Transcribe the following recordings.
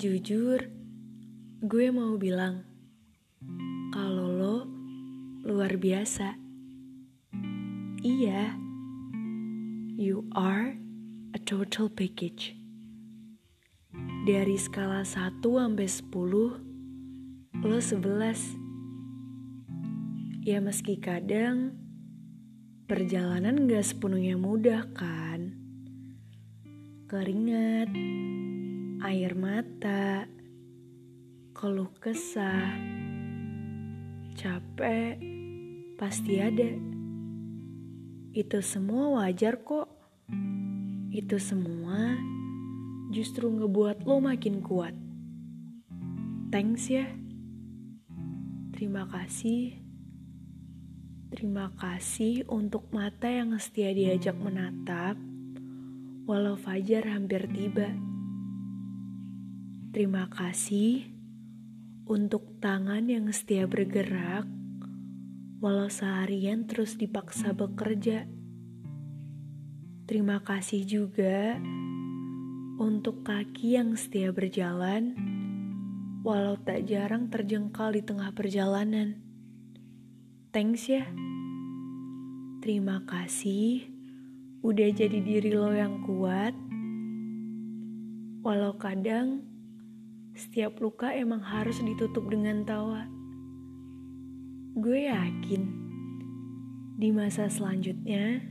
Jujur, gue mau bilang kalau lo luar biasa. Iya, you are a total package. Dari skala 1 sampai 10, lo 11. Ya meski kadang perjalanan gak sepenuhnya mudah kan. Keringat, air mata, keluh kesah, capek, pasti ada. Itu semua wajar kok. Itu semua justru ngebuat lo makin kuat. Thanks ya. Terima kasih. Terima kasih untuk mata yang setia diajak menatap, walau fajar hampir tiba. Terima kasih untuk tangan yang setia bergerak, walau seharian terus dipaksa bekerja. Terima kasih juga untuk kaki yang setia berjalan, walau tak jarang terjengkal di tengah perjalanan. Thanks ya. Terima kasih udah jadi diri lo yang kuat, walau kadang setiap luka emang harus ditutup dengan tawa. Gue yakin di masa selanjutnya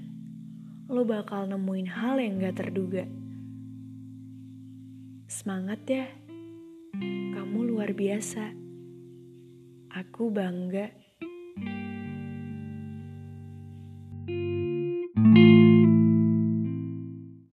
lo bakal nemuin hal yang gak terduga. Semangat ya, kamu luar biasa. Aku bangga.